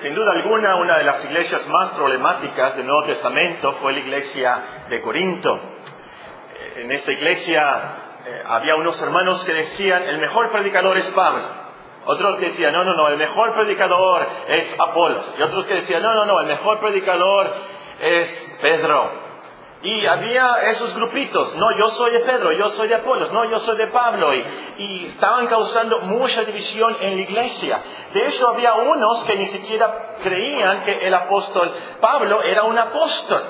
Sin duda alguna, una de las iglesias más problemáticas del Nuevo Testamento fue la iglesia de Corinto. En esa iglesia eh, había unos hermanos que decían, el mejor predicador es Pablo. Otros que decían, no, no, no, el mejor predicador es Apolos. Y otros que decían, no, no, no, el mejor predicador es Pedro. Y había esos grupitos, no, yo soy de Pedro, yo soy de Apolos, no, yo soy de Pablo, y, estaban causando mucha división en la iglesia. De hecho, había unos que ni siquiera creían que el apóstol Pablo era un apóstol.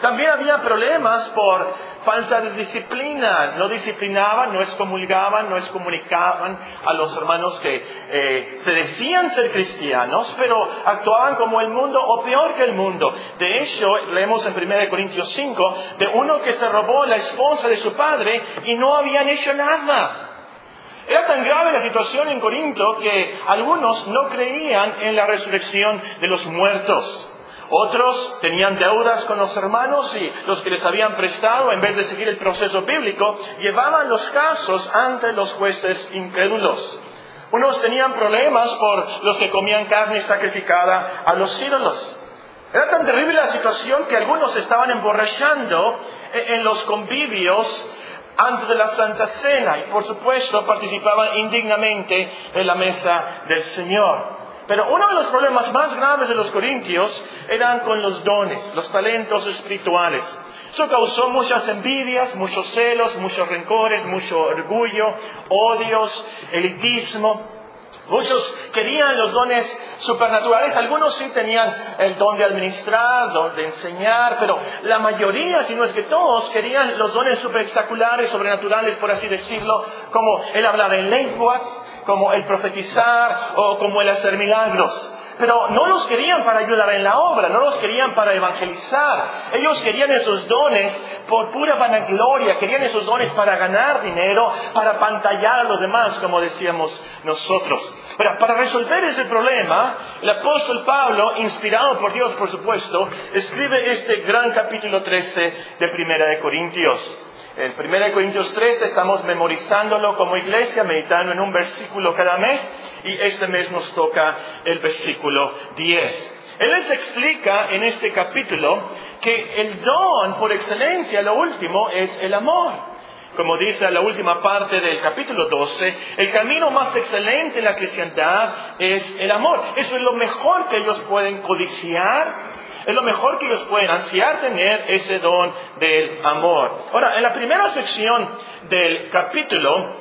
También había problemas por falta de disciplina. No disciplinaban, no excomulgaban, no excomunicaban a los hermanos que eh, se decían ser cristianos, pero actuaban como el mundo o peor que el mundo. De hecho, leemos en 1 Corintios 5 de uno que se robó la esposa de su padre y no habían hecho nada. Era tan grave la situación en Corinto que algunos no creían en la resurrección de los muertos. Otros tenían deudas con los hermanos y los que les habían prestado, en vez de seguir el proceso bíblico, llevaban los casos ante los jueces incrédulos. Unos tenían problemas por los que comían carne sacrificada a los ídolos. Era tan terrible la situación que algunos estaban emborrachando en los convivios antes de la Santa Cena y por supuesto participaban indignamente en la mesa del Señor. Pero uno de los problemas más graves de los corintios eran con los dones, los talentos espirituales. Eso causó muchas envidias, muchos celos, muchos rencores, mucho orgullo, odios, elitismo. Muchos querían los dones supernaturales, algunos sí tenían el don de administrar, de enseñar, pero la mayoría, si no es que todos, querían los dones espectaculares, sobrenaturales, por así decirlo, como el hablar en lenguas, como el profetizar o como el hacer milagros. Pero no los querían para ayudar en la obra, no los querían para evangelizar. Ellos querían esos dones por pura vanagloria, querían esos dones para ganar dinero, para pantallar a los demás, como decíamos nosotros. Pero para resolver ese problema, el apóstol Pablo, inspirado por Dios, por supuesto, escribe este gran capítulo 13 de Primera de Corintios. En 1 Corintios 3 estamos memorizándolo como iglesia, meditando en un versículo cada mes, y este mes nos toca el versículo 10. Él les explica en este capítulo que el don por excelencia, lo último, es el amor. Como dice la última parte del capítulo 12, el camino más excelente en la cristiandad es el amor. Eso es lo mejor que ellos pueden codiciar es lo mejor que ellos pueden ansiar tener ese don del amor. Ahora, en la primera sección del capítulo,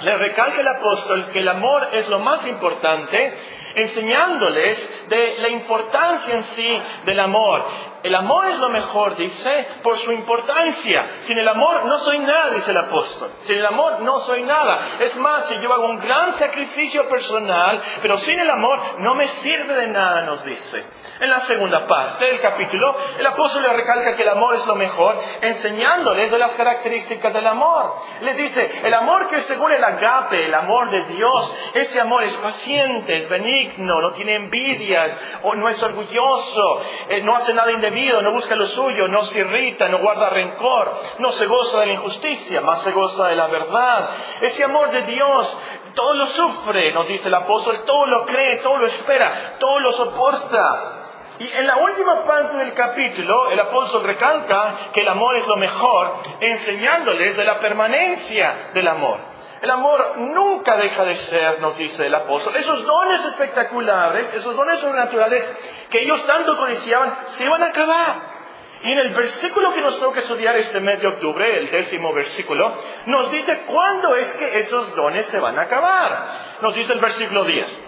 le recalca el apóstol que el amor es lo más importante, enseñándoles de la importancia en sí del amor. El amor es lo mejor, dice, por su importancia. Sin el amor no soy nada, dice el apóstol. Sin el amor no soy nada. Es más, si yo hago un gran sacrificio personal, pero sin el amor no me sirve de nada, nos dice. En la segunda parte del capítulo, el apóstol le recalca que el amor es lo mejor, enseñándoles de las características del amor. Le dice, el amor que según el agape, el amor de Dios, ese amor es paciente, es benigno, no tiene o no es orgulloso, eh, no hace nada indebido, no busca lo suyo, no se irrita, no guarda rencor, no se goza de la injusticia, más se goza de la verdad. Ese amor de Dios todo lo sufre, nos dice el apóstol, todo lo cree, todo lo espera, todo lo soporta. Y en la última parte del capítulo, el apóstol recalca que el amor es lo mejor, enseñándoles de la permanencia del amor. El amor nunca deja de ser, nos dice el apóstol. Esos dones espectaculares, esos dones sobrenaturales que ellos tanto codiciaban, se iban a acabar. Y en el versículo que nos toca estudiar este mes de octubre, el décimo versículo, nos dice cuándo es que esos dones se van a acabar. Nos dice el versículo 10.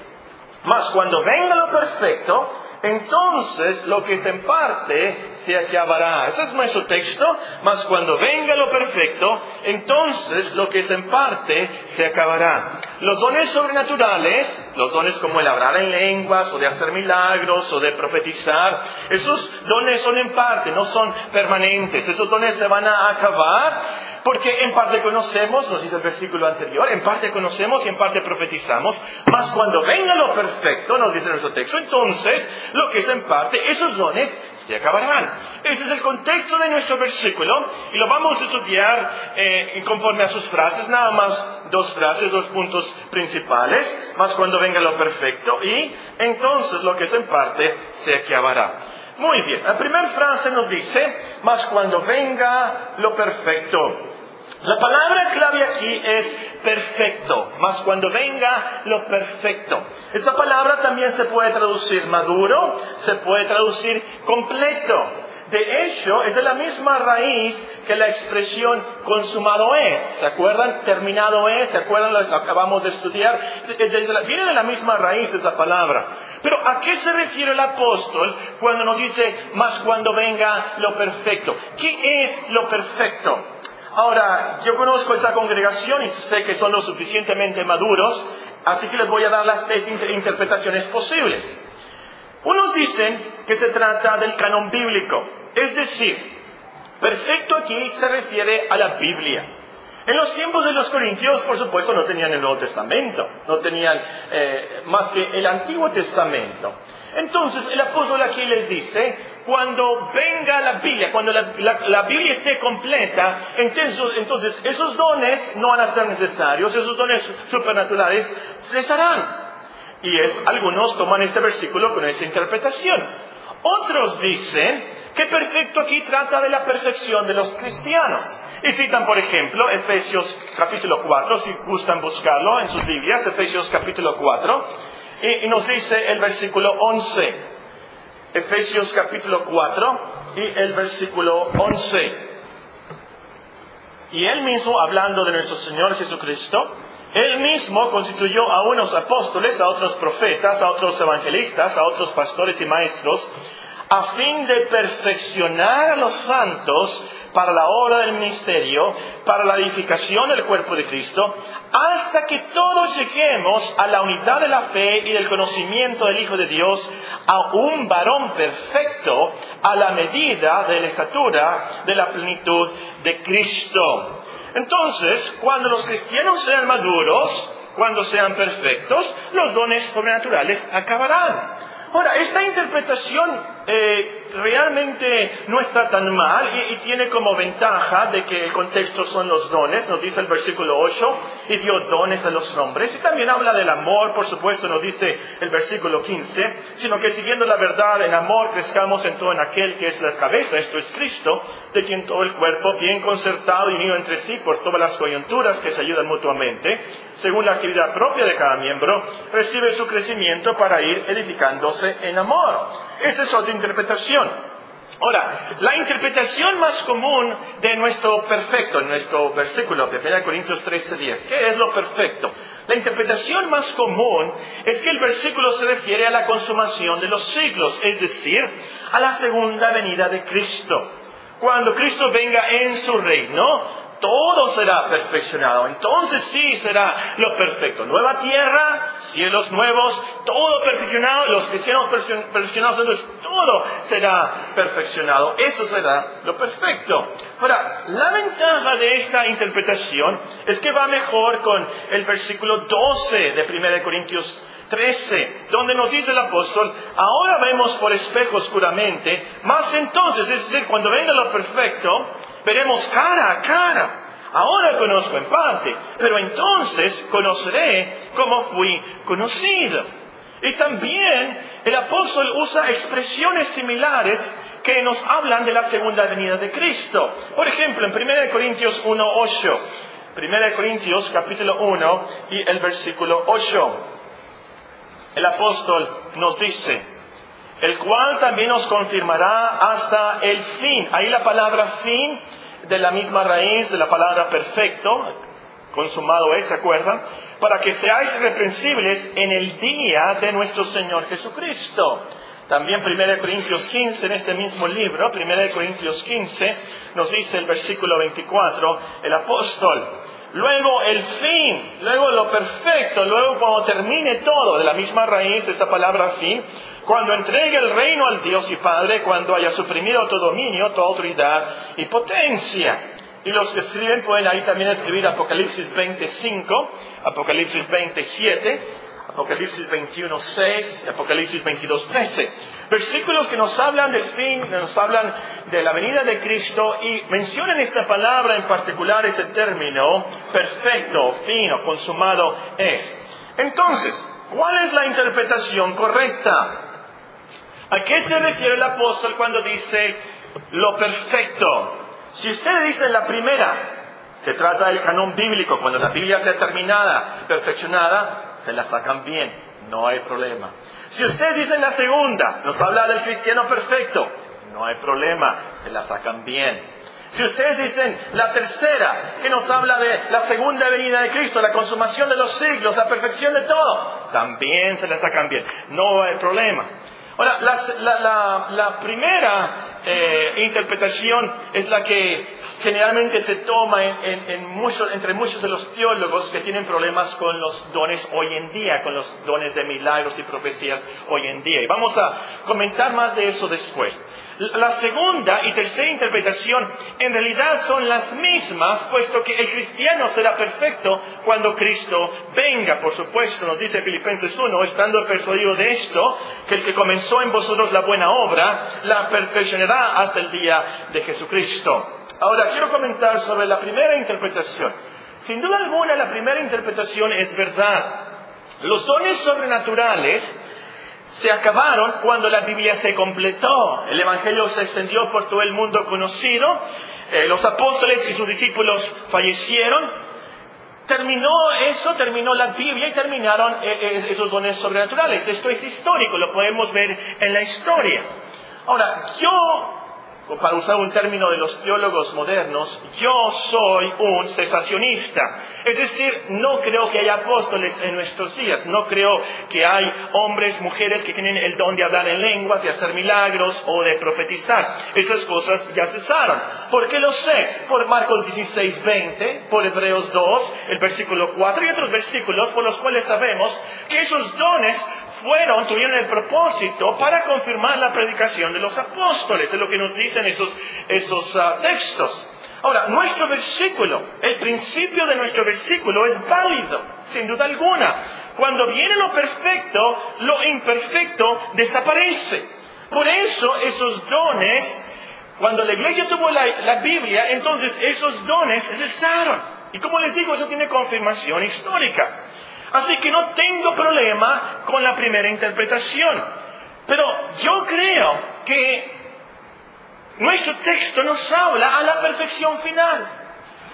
Mas cuando venga lo perfecto, entonces lo que es en parte se acabará. Ese es nuestro texto, mas cuando venga lo perfecto, entonces lo que es en parte se acabará. Los dones sobrenaturales, los dones como el hablar en lenguas o de hacer milagros o de profetizar, esos dones son en parte, no son permanentes. Esos dones se van a acabar porque en parte conocemos, nos dice el versículo anterior, en parte conocemos y en parte profetizamos, mas cuando venga lo perfecto, nos dice nuestro texto, entonces lo que es en parte, esos dones se acabarán. Ese es el contexto de nuestro versículo y lo vamos a estudiar eh, conforme a sus frases, nada más dos frases, dos puntos principales, más cuando venga lo perfecto y entonces lo que es en parte se acabará. Muy bien, la primera frase nos dice, más cuando venga lo perfecto. La palabra clave aquí es perfecto, más cuando venga lo perfecto. Esta palabra también se puede traducir maduro, se puede traducir completo. De hecho, es de la misma raíz que la expresión consumado es. ¿Se acuerdan? Terminado es. ¿Se acuerdan? Lo acabamos de estudiar. viene de la misma raíz esa palabra. Pero ¿a qué se refiere el apóstol cuando nos dice más cuando venga lo perfecto? ¿Qué es lo perfecto? Ahora, yo conozco esta congregación y sé que son lo suficientemente maduros, así que les voy a dar las tres interpretaciones posibles. Unos dicen que se trata del canon bíblico, es decir, perfecto aquí se refiere a la Biblia. En los tiempos de los corintios, por supuesto, no tenían el Nuevo Testamento, no tenían eh, más que el Antiguo Testamento. Entonces, el apóstol aquí les dice, cuando venga la Biblia, cuando la, Biblia esté completa, entonces, entonces, esos dones no van a ser necesarios, esos dones supernaturales cesarán. Y es, algunos toman este versículo con esa interpretación. Otros dicen que perfecto aquí trata de la perfección de los cristianos. Y citan, por ejemplo, Efesios capítulo 4, si gustan buscarlo en sus Biblias, Efesios capítulo 4, y, y nos dice el versículo 11. Efesios capítulo 4 y el versículo 11. Y él mismo, hablando de nuestro Señor Jesucristo, él mismo constituyó a unos apóstoles, a otros profetas, a otros evangelistas, a otros pastores y maestros, a fin de perfeccionar a los santos para la obra del ministerio, para la edificación del cuerpo de Cristo, hasta que todos lleguemos a la unidad de la fe y del conocimiento del Hijo de Dios, a un varón perfecto, a la medida de la estatura de la plenitud de Cristo. Entonces, cuando los cristianos sean maduros, cuando sean perfectos, los dones sobrenaturales acabarán. Ahora, esta interpretación eh, realmente no está tan mal y, tiene como ventaja de que el contexto son los dones, nos dice el versículo 8, y dio dones a los hombres. Y también habla del amor, por supuesto, nos dice el versículo 15, sino que siguiendo la verdad en amor crezcamos en todo en aquel que es la cabeza, esto es Cristo, de quien todo el cuerpo, bien concertado y unido entre sí por todas las coyunturas que se ayudan mutuamente, según la actividad propia de cada miembro, recibe su crecimiento para ir edificándose en amor. Esa es otra interpretación. Ahora, la interpretación más común de nuestro perfecto, nuestro versículo de 1 Corintios 13:10, ¿qué es lo perfecto? La interpretación más común es que el versículo se refiere a la consumación de los siglos, es decir, a la segunda venida de Cristo. Cuando Cristo venga en su reino, todo será perfeccionado. Entonces sí será lo perfecto. Nueva tierra, cielos nuevos, todo perfeccionado. Los cristianos perfeccionados, entonces todo será perfeccionado. Eso será lo perfecto. Ahora, la ventaja de esta interpretación es que va mejor con el versículo 12 de 1 Corintios 13, donde nos dice el apóstol, ahora vemos por espejo oscuramente, más entonces, es decir, cuando venga lo perfecto, veremos cara a cara. Ahora conozco en parte, pero entonces conoceré como fui conocido. Y también el apóstol usa expresiones similares que nos hablan de la segunda venida de Cristo. Por ejemplo, en 1 Corintios 1.8, 1 Corintios capítulo 1 y el versículo 8, el apóstol nos dice, el cual también nos confirmará hasta el fin. Ahí la palabra fin de la misma raíz de la palabra perfecto, consumado es, ¿se acuerdan? Para que seáis irreprensibles en el día de nuestro Señor Jesucristo. También 1 Corintios 15, en este mismo libro, 1 Corintios 15, nos dice el versículo 24, el apóstol, luego el fin, luego lo perfecto, luego cuando termine todo, de la misma raíz, esta palabra fin, cuando entregue el reino al Dios y Padre, cuando haya suprimido todo dominio, toda autoridad y potencia. Y los que escriben pueden ahí también escribir Apocalipsis 25, Apocalipsis 27, Apocalipsis 21, 6, Apocalipsis 22, 13. Versículos que nos hablan del fin, nos hablan de la venida de Cristo y mencionan esta palabra en particular, ese término, perfecto, fino, consumado es. Entonces, ¿cuál es la interpretación correcta? ¿A qué se refiere el apóstol cuando dice lo perfecto? Si usted dice la primera, se trata del canon bíblico, cuando la Biblia está terminada, perfeccionada, se la sacan bien, no hay problema. Si usted dice la segunda, nos habla del cristiano perfecto, no hay problema, se la sacan bien. Si ustedes dicen la tercera, que nos habla de la segunda venida de Cristo, la consumación de los siglos, la perfección de todo, también se la sacan bien, no hay problema. Ahora, la, primera eh, interpretación es la que generalmente se toma entre muchos de los teólogos que tienen problemas con los dones hoy en día, con los dones de milagros y profecías hoy en día. Y vamos a comentar más de eso después. La segunda y tercera interpretación en realidad son las mismas, puesto que el cristiano será perfecto cuando Cristo venga. Por supuesto, nos dice Filipenses 1, estando persuadido de esto, que el que comenzó en vosotros la buena obra, la perfeccionará hasta el día de Jesucristo. Ahora, quiero comentar sobre la primera interpretación. Sin duda alguna, la primera interpretación es verdad. Los dones sobrenaturales se acabaron cuando la Biblia se completó. El Evangelio se extendió por todo el mundo conocido. Eh, los apóstoles y sus discípulos fallecieron. Terminó eso, terminó la Biblia y terminaron eh, eh, esos dones sobrenaturales. Esto es histórico, lo podemos ver en la historia. Ahora, yo para usar un término de los teólogos modernos, yo soy un cesacionista. Es decir, no creo que haya apóstoles en nuestros días, no creo que hay hombres, mujeres que tienen el don de hablar en lenguas, de hacer milagros o de profetizar. Esas cosas ya cesaron. ¿Por qué lo sé? Por Marcos 16, 20, por Hebreos 2, el versículo 4 y otros versículos por los cuales sabemos que esos dones fueron, tuvieron el propósito para confirmar la predicación de los apóstoles, es lo que nos dicen esos, esos ah, textos. Ahora, nuestro versículo, el principio de nuestro versículo es válido, sin duda alguna. Cuando viene lo perfecto, lo imperfecto desaparece. Por eso esos dones, cuando la iglesia tuvo la, la Biblia, entonces esos dones cesaron. Y como les digo, eso tiene confirmación histórica. Así que no tengo problema con la primera interpretación. Pero yo creo que nuestro texto nos habla a la perfección final.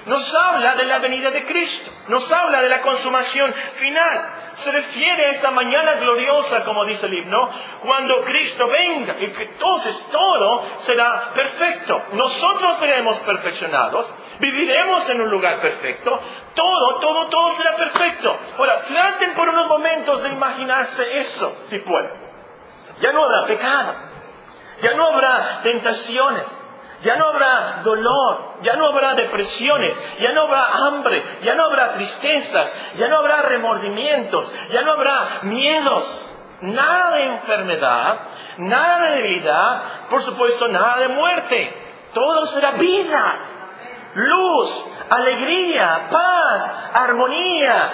Nos habla de la venida de Cristo. Nos habla de la consumación final. Se refiere a esa mañana gloriosa, como dice el himno, cuando Cristo venga y que entonces todo será perfecto. Nosotros seremos perfeccionados, viviremos en un lugar perfecto, todo, todo, todo será perfecto. Ahora, traten por unos momentos de imaginarse eso, si pueden. Ya no habrá pecado, ya no habrá tentaciones, ya no habrá dolor, ya no habrá depresiones, ya no habrá hambre, ya no habrá tristezas, ya no habrá remordimientos, ya no habrá miedos, nada de enfermedad, nada de debilidad, por supuesto nada de muerte. Todo será vida, luz, alegría, paz, armonía,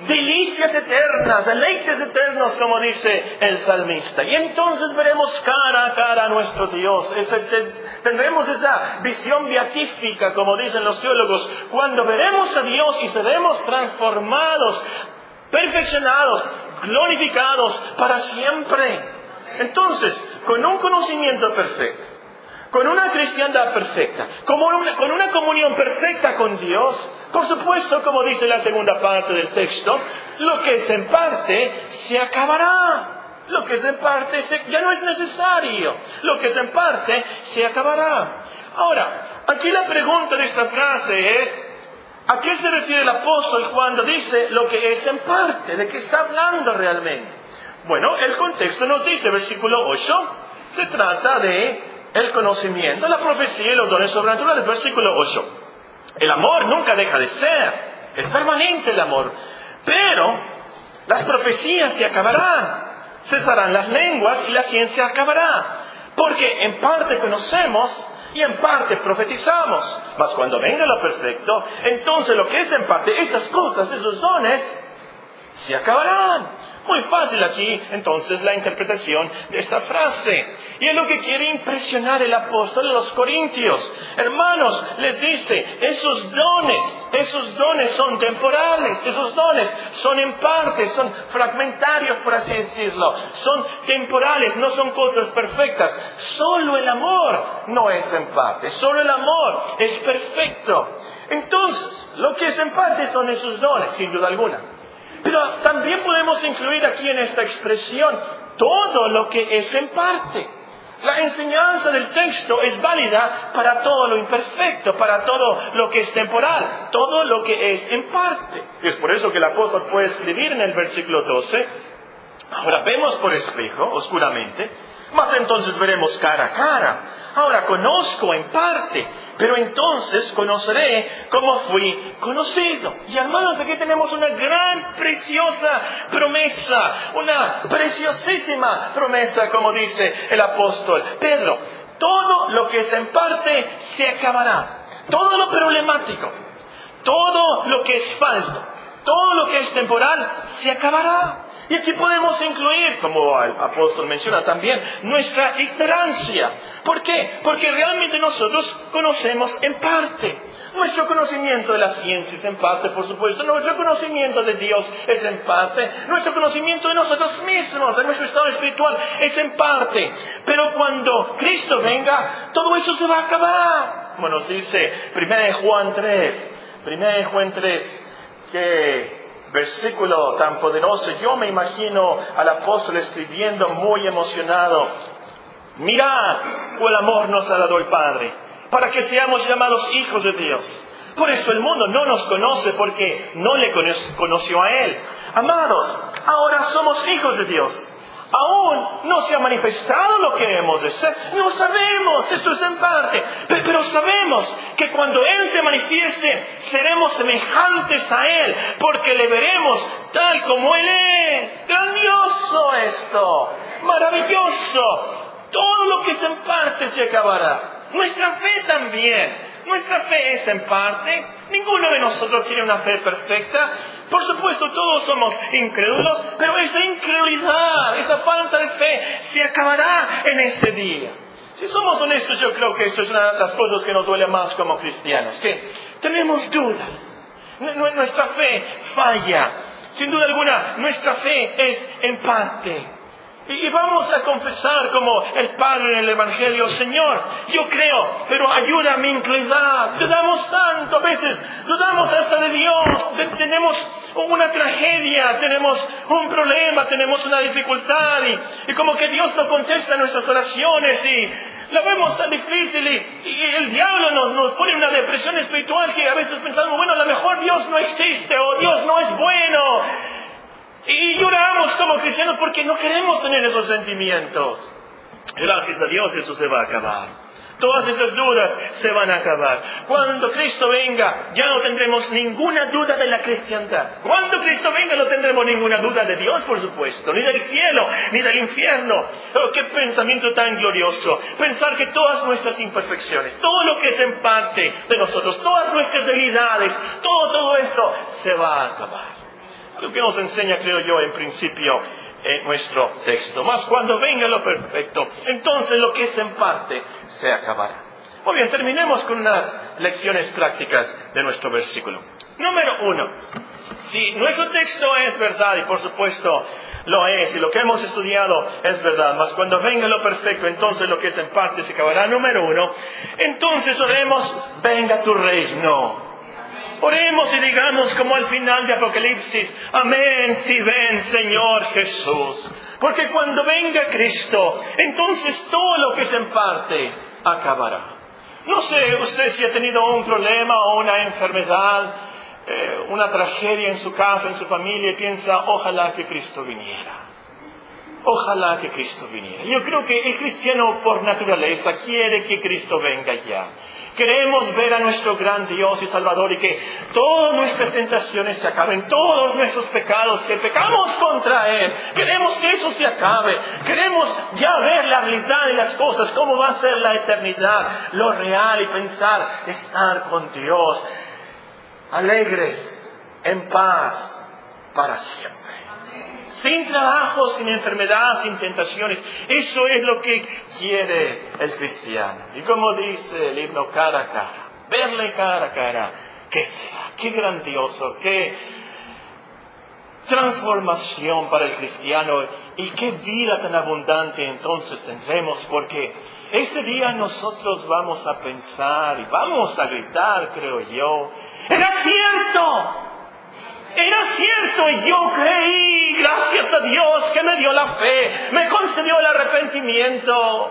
delicias eternas, deleites eternos, como dice el salmista. Y entonces veremos cara a cara a nuestro Dios. tendremos esa visión beatífica, como dicen los teólogos, cuando veremos a Dios y seremos transformados, perfeccionados, glorificados para siempre. Entonces, con un conocimiento perfecto, con una cristiandad perfecta, con una comunión perfecta con Dios, por supuesto, como dice la segunda parte del texto, lo que es en parte se acabará. Lo que es en parte ya no es necesario. Lo que es en parte se acabará. Ahora, aquí la pregunta de esta frase es, ¿a qué se refiere el apóstol cuando dice lo que es en parte? ¿De qué está hablando realmente? Bueno, el contexto nos dice, versículo 8, se trata de el conocimiento, la profecía y los dones sobrenaturales. Versículo 8. El amor nunca deja de ser, es permanente el amor. Pero las profecías se acabarán, cesarán las lenguas y la ciencia acabará. Porque en parte conocemos y en parte profetizamos. Mas cuando venga lo perfecto, entonces lo que es en parte, esas cosas, esos dones, se acabarán. Muy fácil aquí, entonces, la interpretación de esta frase. Y es lo que quiere impresionar el apóstol a los corintios. Hermanos, les dice, esos dones, esos dones son temporales, esos dones son en parte, son fragmentarios, por así decirlo, son temporales, no son cosas perfectas. Solo el amor no es en parte, solo el amor es perfecto. Entonces, lo que es en parte son esos dones, sin duda alguna. Pero también podemos incluir aquí en esta expresión todo lo que es en parte. La enseñanza del texto es válida para todo lo imperfecto, para todo lo que es temporal, todo lo que es en parte. Es por eso que el apóstol puede escribir en el versículo 12, ahora vemos por espejo, oscuramente, mas entonces veremos cara a cara. Ahora conozco en parte, pero entonces conoceré como fui conocido. Y hermanos, aquí tenemos una gran, preciosa promesa, una preciosísima promesa, como dice el apóstol Pedro. Todo lo que es en parte se acabará. Todo lo problemático, todo lo que es falso, todo lo que es temporal se acabará. Y aquí podemos incluir, como el apóstol menciona también, nuestra ignorancia. ¿Por qué? Porque realmente nosotros conocemos en parte. Nuestro conocimiento de las ciencias en parte, por supuesto. Nuestro conocimiento de Dios es en parte. Nuestro conocimiento de nosotros mismos, de nuestro estado espiritual, es en parte. Pero cuando Cristo venga, todo eso se va a acabar. Como nos dice 1 Juan 3, 1 Juan 3, que versículo tan poderoso, yo me imagino al apóstol escribiendo muy emocionado, mirad cuál amor nos ha dado el Padre, para que seamos llamados hijos de Dios. Por eso el mundo no nos conoce porque no le conoció a Él. Amados, ahora somos hijos de Dios. Aún no se ha manifestado lo que hemos de ser. No sabemos, esto es en parte. Pero sabemos que cuando Él se manifieste, seremos semejantes a Él, porque le veremos tal como Él es. Grandioso esto, maravilloso. Todo lo que es en parte se acabará. Nuestra fe también. Nuestra fe es en parte. Ninguno de nosotros tiene una fe perfecta. Por supuesto, todos somos incrédulos, pero esa incredulidad, esa falta de fe, se acabará en ese día. Si somos honestos, yo creo que esto es una de las cosas que nos duele más como cristianos, que tenemos dudas. Nuestra fe falla. Sin duda alguna, nuestra fe es en parte. Y vamos a confesar como el Padre en el Evangelio, Señor, yo creo, pero ayuda a mi. Dudamos tanto, a veces dudamos hasta de Dios, tenemos una tragedia, tenemos un problema, tenemos una dificultad y, como que Dios no contesta nuestras oraciones y la vemos tan difícil y, el diablo nos, nos pone una depresión espiritual que a veces pensamos, bueno, a lo mejor Dios no existe o Dios no es bueno. Y lloramos como cristianos porque no queremos tener esos sentimientos. Gracias a Dios eso se va a acabar. Todas esas dudas se van a acabar. Cuando Cristo venga, ya no tendremos ninguna duda de la cristiandad. Cuando Cristo venga, no tendremos ninguna duda de Dios, por supuesto, ni del cielo, ni del infierno. Oh, qué pensamiento tan glorioso. Pensar que todas nuestras imperfecciones, todo lo que es en parte de nosotros, todas nuestras debilidades, todo, todo eso se va a acabar. Lo que nos enseña, creo yo, en principio en nuestro texto. Mas cuando venga lo perfecto, entonces lo que es en parte se acabará. Muy bien, terminemos con unas lecciones prácticas de nuestro versículo. Número uno, si nuestro texto es verdad, y por supuesto lo es, y lo que hemos estudiado es verdad, mas cuando venga lo perfecto, entonces lo que es en parte se acabará. Número uno, entonces oremos, venga tu reino. Oremos y digamos como al final de Apocalipsis, amén, si ven Señor Jesús. Porque cuando venga Cristo, entonces todo lo que es en parte acabará. No sé usted si ha tenido un problema o una enfermedad, eh, una tragedia en su casa, en su familia, y piensa, ojalá que Cristo viniera. Ojalá que Cristo viniera. Yo creo que el cristiano por naturaleza quiere que Cristo venga ya. Queremos ver a nuestro gran Dios y Salvador y que todas nuestras tentaciones se acaben, todos nuestros pecados, que pecamos contra Él. Queremos que eso se acabe. Queremos ya ver la realidad de las cosas, cómo va a ser la eternidad, lo real y pensar estar con Dios, alegres, en paz, para siempre. Sin trabajo, sin enfermedad, sin tentaciones. Eso es lo que quiere el cristiano. Y como dice el himno cara a cara, verle cara a cara, ¿qué será? Qué grandioso, qué transformación para el cristiano y qué vida tan abundante entonces tendremos, porque ese día nosotros vamos a pensar y vamos a gritar, creo yo, era cierto, era cierto, yo creí, gracias a Dios que me dio la fe, me concedió el arrepentimiento.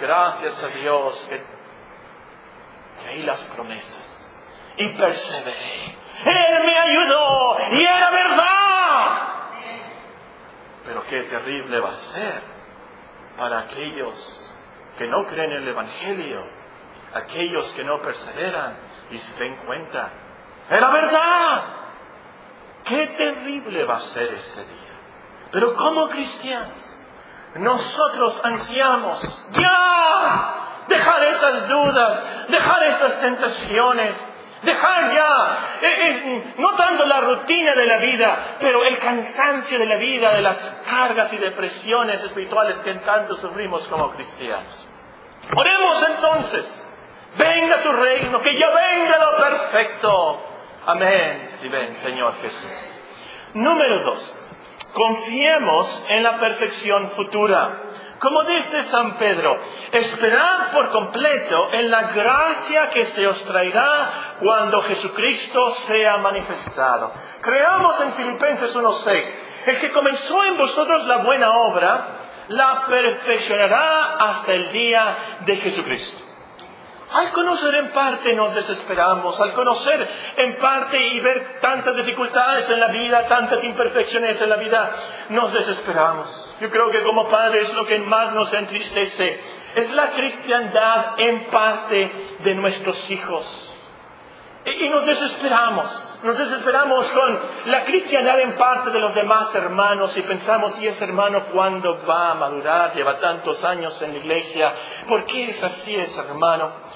Gracias a Dios que creí las promesas y perseveré. Él me ayudó y era verdad. Pero qué terrible va a ser para aquellos que no creen en el Evangelio, aquellos que no perseveran y se den cuenta. Era verdad. Qué terrible va a ser ese día. Pero como cristianos, nosotros ansiamos ya dejar esas dudas, dejar esas tentaciones, Dejar ya, eh, eh, no tanto la rutina de la vida, pero el cansancio de la vida, de las cargas y depresiones espirituales que tanto sufrimos como cristianos. Oremos entonces, venga tu reino, que ya venga lo perfecto. Amén, si ven, Señor Jesús. Número dos, confiemos en la perfección futura. Como dice San Pedro, esperad por completo en la gracia que se os traerá cuando Jesucristo sea manifestado. Creamos en Filipenses 1.6, el que comenzó en vosotros la buena obra, la perfeccionará hasta el día de Jesucristo. Al conocer en parte nos desesperamos, al conocer en parte y ver tantas dificultades en la vida, tantas imperfecciones en la vida, nos desesperamos. Yo creo que como padres lo que más nos entristece es la cristiandad en parte de nuestros hijos. Y nos desesperamos, nos desesperamos con la cristiandad en parte de los demás hermanos y pensamos, ¿y ese hermano cuándo va a madurar? Lleva tantos años en la iglesia, ¿por qué es así ese hermano?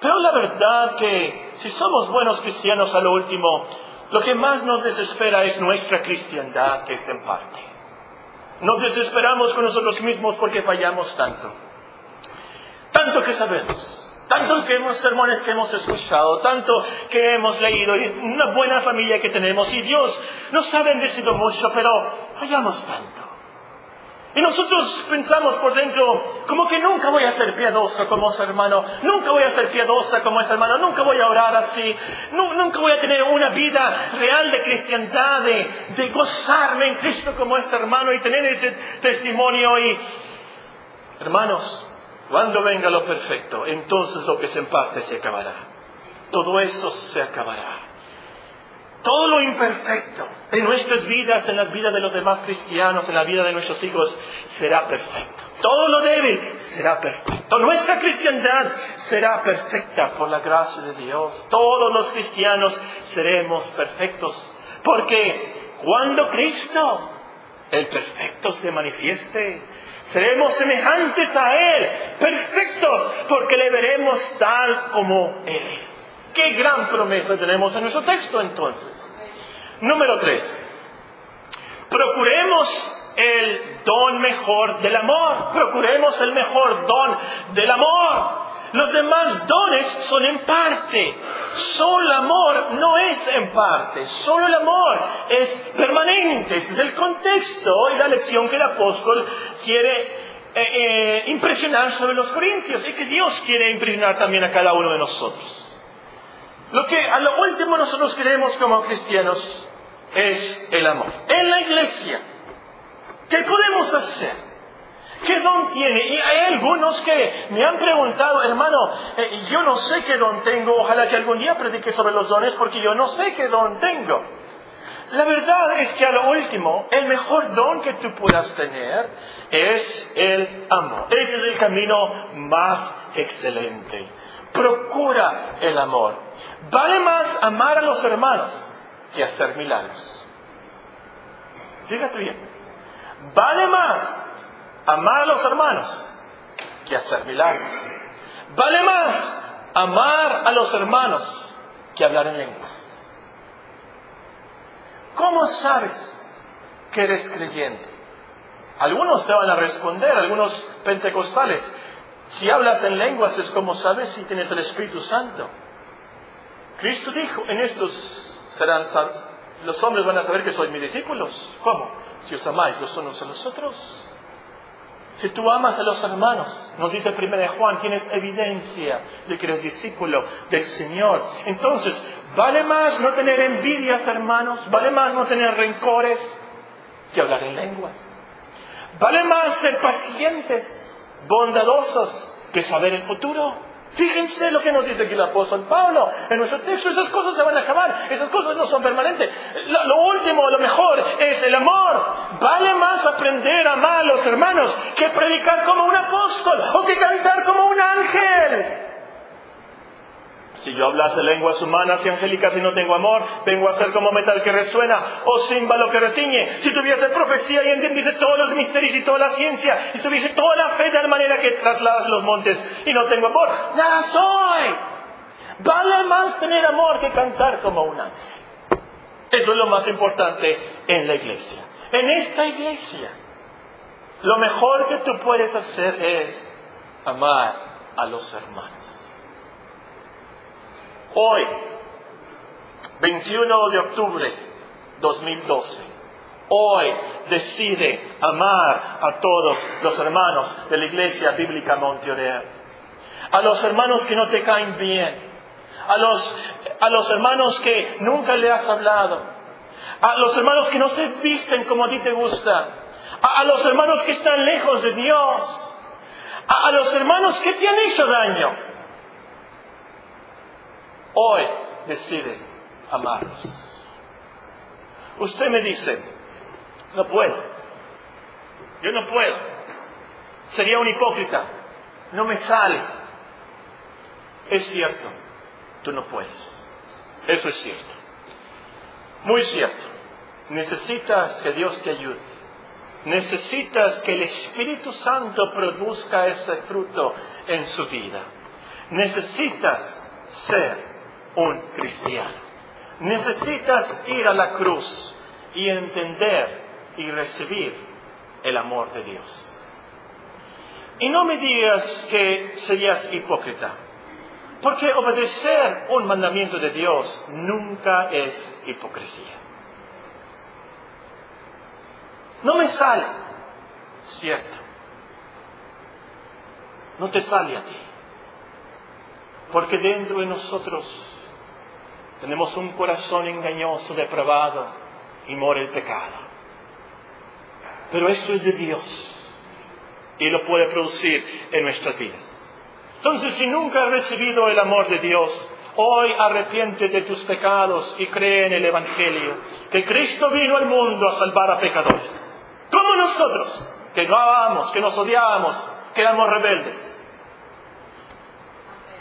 Pero la verdad que si somos buenos cristianos a lo último, lo que más nos desespera es nuestra cristiandad, que es en parte. Nos desesperamos con nosotros mismos porque fallamos tanto. Tanto que sabemos, tanto que hemos sermones que hemos escuchado, tanto que hemos leído, y una buena familia que tenemos, y Dios nos ha bendecido mucho, pero fallamos tanto. Y nosotros pensamos por dentro, como que nunca voy a ser piadosa como ese hermano, nunca voy a ser piadosa como ese hermano, nunca voy a orar así, nunca voy a tener una vida real de cristiandad, de, gozarme en Cristo como ese hermano y tener ese testimonio. Y, hermanos, cuando venga lo perfecto, entonces lo que se empate se acabará. Todo eso se acabará. Todo lo imperfecto en nuestras vidas, en las vidas de los demás cristianos, en la vida de nuestros hijos, será perfecto. Todo lo débil será perfecto. Nuestra cristiandad será perfecta por la gracia de Dios. Todos los cristianos seremos perfectos. Porque cuando Cristo, el perfecto, se manifieste, seremos semejantes a Él, perfectos, porque le veremos tal como Él es. Qué gran promesa tenemos en nuestro texto entonces. Número tres. Procuremos el don mejor del amor. Procuremos el mejor don del amor. Los demás dones son en parte. Solo el amor no es en parte. Solo el amor es permanente. Este es el contexto y la lección que el apóstol quiere eh, eh, impresionar sobre los corintios y que Dios quiere impresionar también a cada uno de nosotros. Lo que a lo último nosotros queremos como cristianos es el amor. En la iglesia, ¿qué podemos hacer? ¿Qué don tiene? Y hay algunos que me han preguntado, hermano, eh, yo no sé qué don tengo, ojalá que algún día predique sobre los dones porque yo no sé qué don tengo. La verdad es que a lo último, el mejor don que tú puedas tener es el amor. Ese es el camino más excelente. Procura el amor. Vale más amar a los hermanos que hacer milagros. Fíjate bien. Vale más amar a los hermanos que hacer milagros. Vale más amar a los hermanos que hablar en lenguas. ¿Cómo sabes que eres creyente. Algunos te van a responder, algunos pentecostales. Si hablas en lenguas es como sabes si tienes el Espíritu Santo. Cristo dijo, en estos serán los hombres van a saber que sois mis discípulos. ¿Cómo? Si os amáis los unos a los otros. Si tú amas a los hermanos, nos dice el 1 Juan, tienes evidencia de que eres discípulo del Señor. Entonces, ¿vale más no tener envidias, hermanos? ¿Vale más no tener rencores que hablar en lenguas? ¿Vale más ser pacientes, bondadosos, que saber el futuro? Fíjense lo que nos dice aquí el apóstol Pablo en nuestro texto. Esas cosas se van a acabar, esas cosas no son permanentes. Lo, último, lo mejor es el amor. Vale más aprender a amar a los hermanos que predicar como un apóstol o que cantar como un ángel. Si yo hablase lenguas humanas y angélicas y no tengo amor, vengo a ser como metal que resuena o címbalo que retiñe. Si tuviese profecía y entendiese todos los misterios y toda la ciencia, y tuviese toda la fe de tal manera que trasladas los montes y no tengo amor, nada soy. Vale más tener amor que cantar como un ángel. Eso es lo más importante en la iglesia. En esta iglesia, lo mejor que tú puedes hacer es amar a los hermanos. Hoy, 21 de octubre 2012, hoy decide amar a todos los hermanos de la Iglesia Bíblica Monteorea. A los hermanos que no te caen bien, a los, a los hermanos que nunca le has hablado, a los hermanos que no se visten como a ti te gusta, a, los hermanos que están lejos de Dios, a, a los hermanos que te han hecho daño hoy decide amarlos. Usted me dice, no puedo, yo no puedo, sería un hipócrita, no me sale. Es cierto, tú no puedes, eso es cierto, muy cierto. Necesitas que Dios te ayude. Necesitas que el Espíritu Santo produzca ese fruto en su vida. Necesitas ser un cristiano. Necesitas ir a la cruz y entender y recibir el amor de Dios. Y no me digas que serías hipócrita, porque obedecer un mandamiento de Dios nunca es hipocresía. No me sale, cierto. No te sale a ti. Porque dentro de nosotros tenemos un corazón engañoso, depravado y mora el pecado. Pero esto es de Dios y lo puede producir en nuestras vidas. Entonces, si nunca has recibido el amor de Dios, hoy arrepiéntete de tus pecados y cree en el Evangelio, que Cristo vino al mundo a salvar a pecadores. Como nosotros, que no amamos, que nos odiábamos, que éramos rebeldes.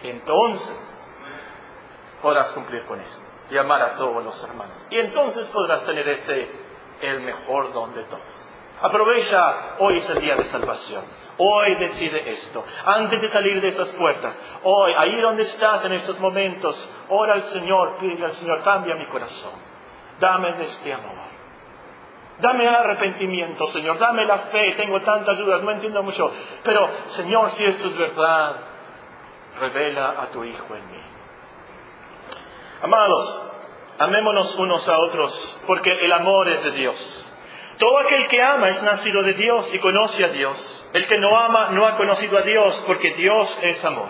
Entonces, podrás cumplir con eso y amar a todos los hermanos. Y entonces podrás tener ese, el mejor don de todos. Aprovecha, hoy es el día de salvación. Hoy decide esto. Antes de salir de esas puertas, hoy, ahí donde estás en estos momentos, ora al Señor, pide al Señor, cambia mi corazón. Dame de este amor. Dame arrepentimiento, Señor. Dame la fe. Tengo tantas dudas, no entiendo mucho. Pero, Señor, si esto es verdad, revela a tu Hijo en mí. Amados, amémonos unos a otros, porque el amor es de Dios. Todo aquel que ama es nacido de Dios y conoce a Dios. El que no ama no ha conocido a Dios, porque Dios es amor.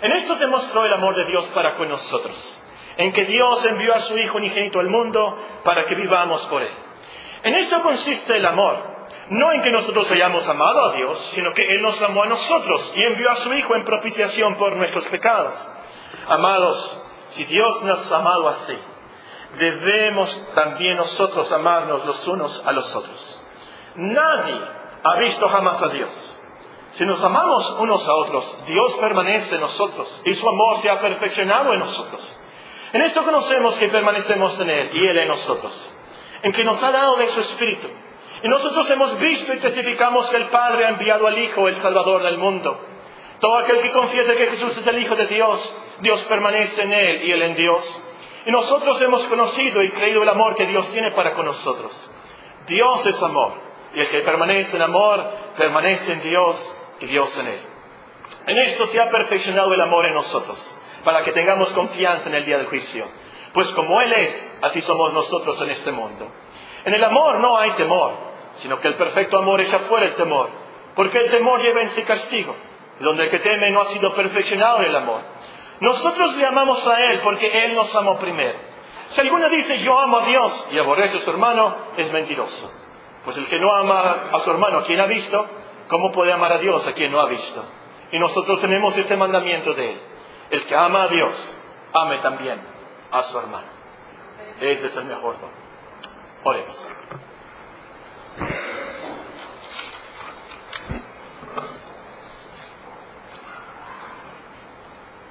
En esto se mostró el amor de Dios para con nosotros, en que Dios envió a su Hijo unigénito al mundo para que vivamos por Él. En esto consiste el amor, no en que nosotros hayamos amado a Dios, sino que Él nos amó a nosotros y envió a su Hijo en propiciación por nuestros pecados. Amados, si Dios nos ha amado así, debemos también nosotros amarnos los unos a los otros. Nadie ha visto jamás a Dios. Si nos amamos unos a otros, Dios permanece en nosotros y su amor se ha perfeccionado en nosotros. En esto conocemos que permanecemos en Él y Él en nosotros, en que nos ha dado de su Espíritu. Y nosotros hemos visto y testificamos que el Padre ha enviado al Hijo, el Salvador del mundo. Todo aquel que confiese que Jesús es el Hijo de Dios, Dios permanece en Él y Él en Dios. Y nosotros hemos conocido y creído el amor que Dios tiene para con nosotros. Dios es amor. Y el que permanece en amor, permanece en Dios y Dios en él. En esto se ha perfeccionado el amor en nosotros, para que tengamos confianza en el día del juicio. Pues como Él es, así somos nosotros en este mundo. En el amor no hay temor, sino que el perfecto amor echa fuera el temor, porque el temor lleva en sí castigo, donde el que teme no ha sido perfeccionado en el amor. Nosotros le amamos a Él porque Él nos amó primero. Si alguno dice yo amo a Dios y aborrece a su hermano, es mentiroso. Pues el que no ama a su hermano, quien ha visto, ¿cómo puede amar a Dios a quien no ha visto? Y nosotros tenemos este mandamiento de Él. El que ama a Dios, ame también a su hermano. Ese es el mejor don. Oremos.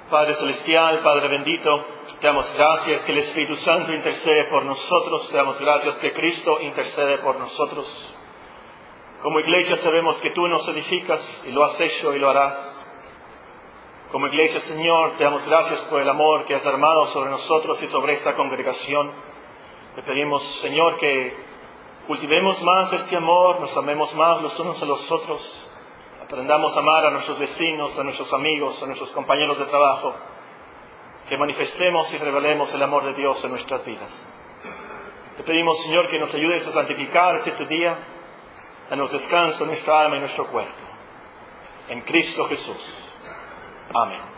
Padre Celestial, Padre bendito, te damos gracias que el Espíritu Santo intercede por nosotros, te damos gracias que Cristo intercede por nosotros. Como iglesia sabemos que tú nos edificas y lo has hecho y lo harás. Como iglesia, Señor, te damos gracias por el amor que has armado sobre nosotros y sobre esta congregación. Te pedimos, Señor, que cultivemos más este amor, nos amemos más los unos a los otros, Aprendamos a amar a nuestros vecinos, a nuestros amigos, a nuestros compañeros de trabajo. Que manifestemos y revelemos el amor de Dios en nuestras vidas. Te pedimos, Señor, que nos ayudes a santificar este día, a nos descanso en nuestra alma y nuestro cuerpo. En Cristo Jesús. Amén.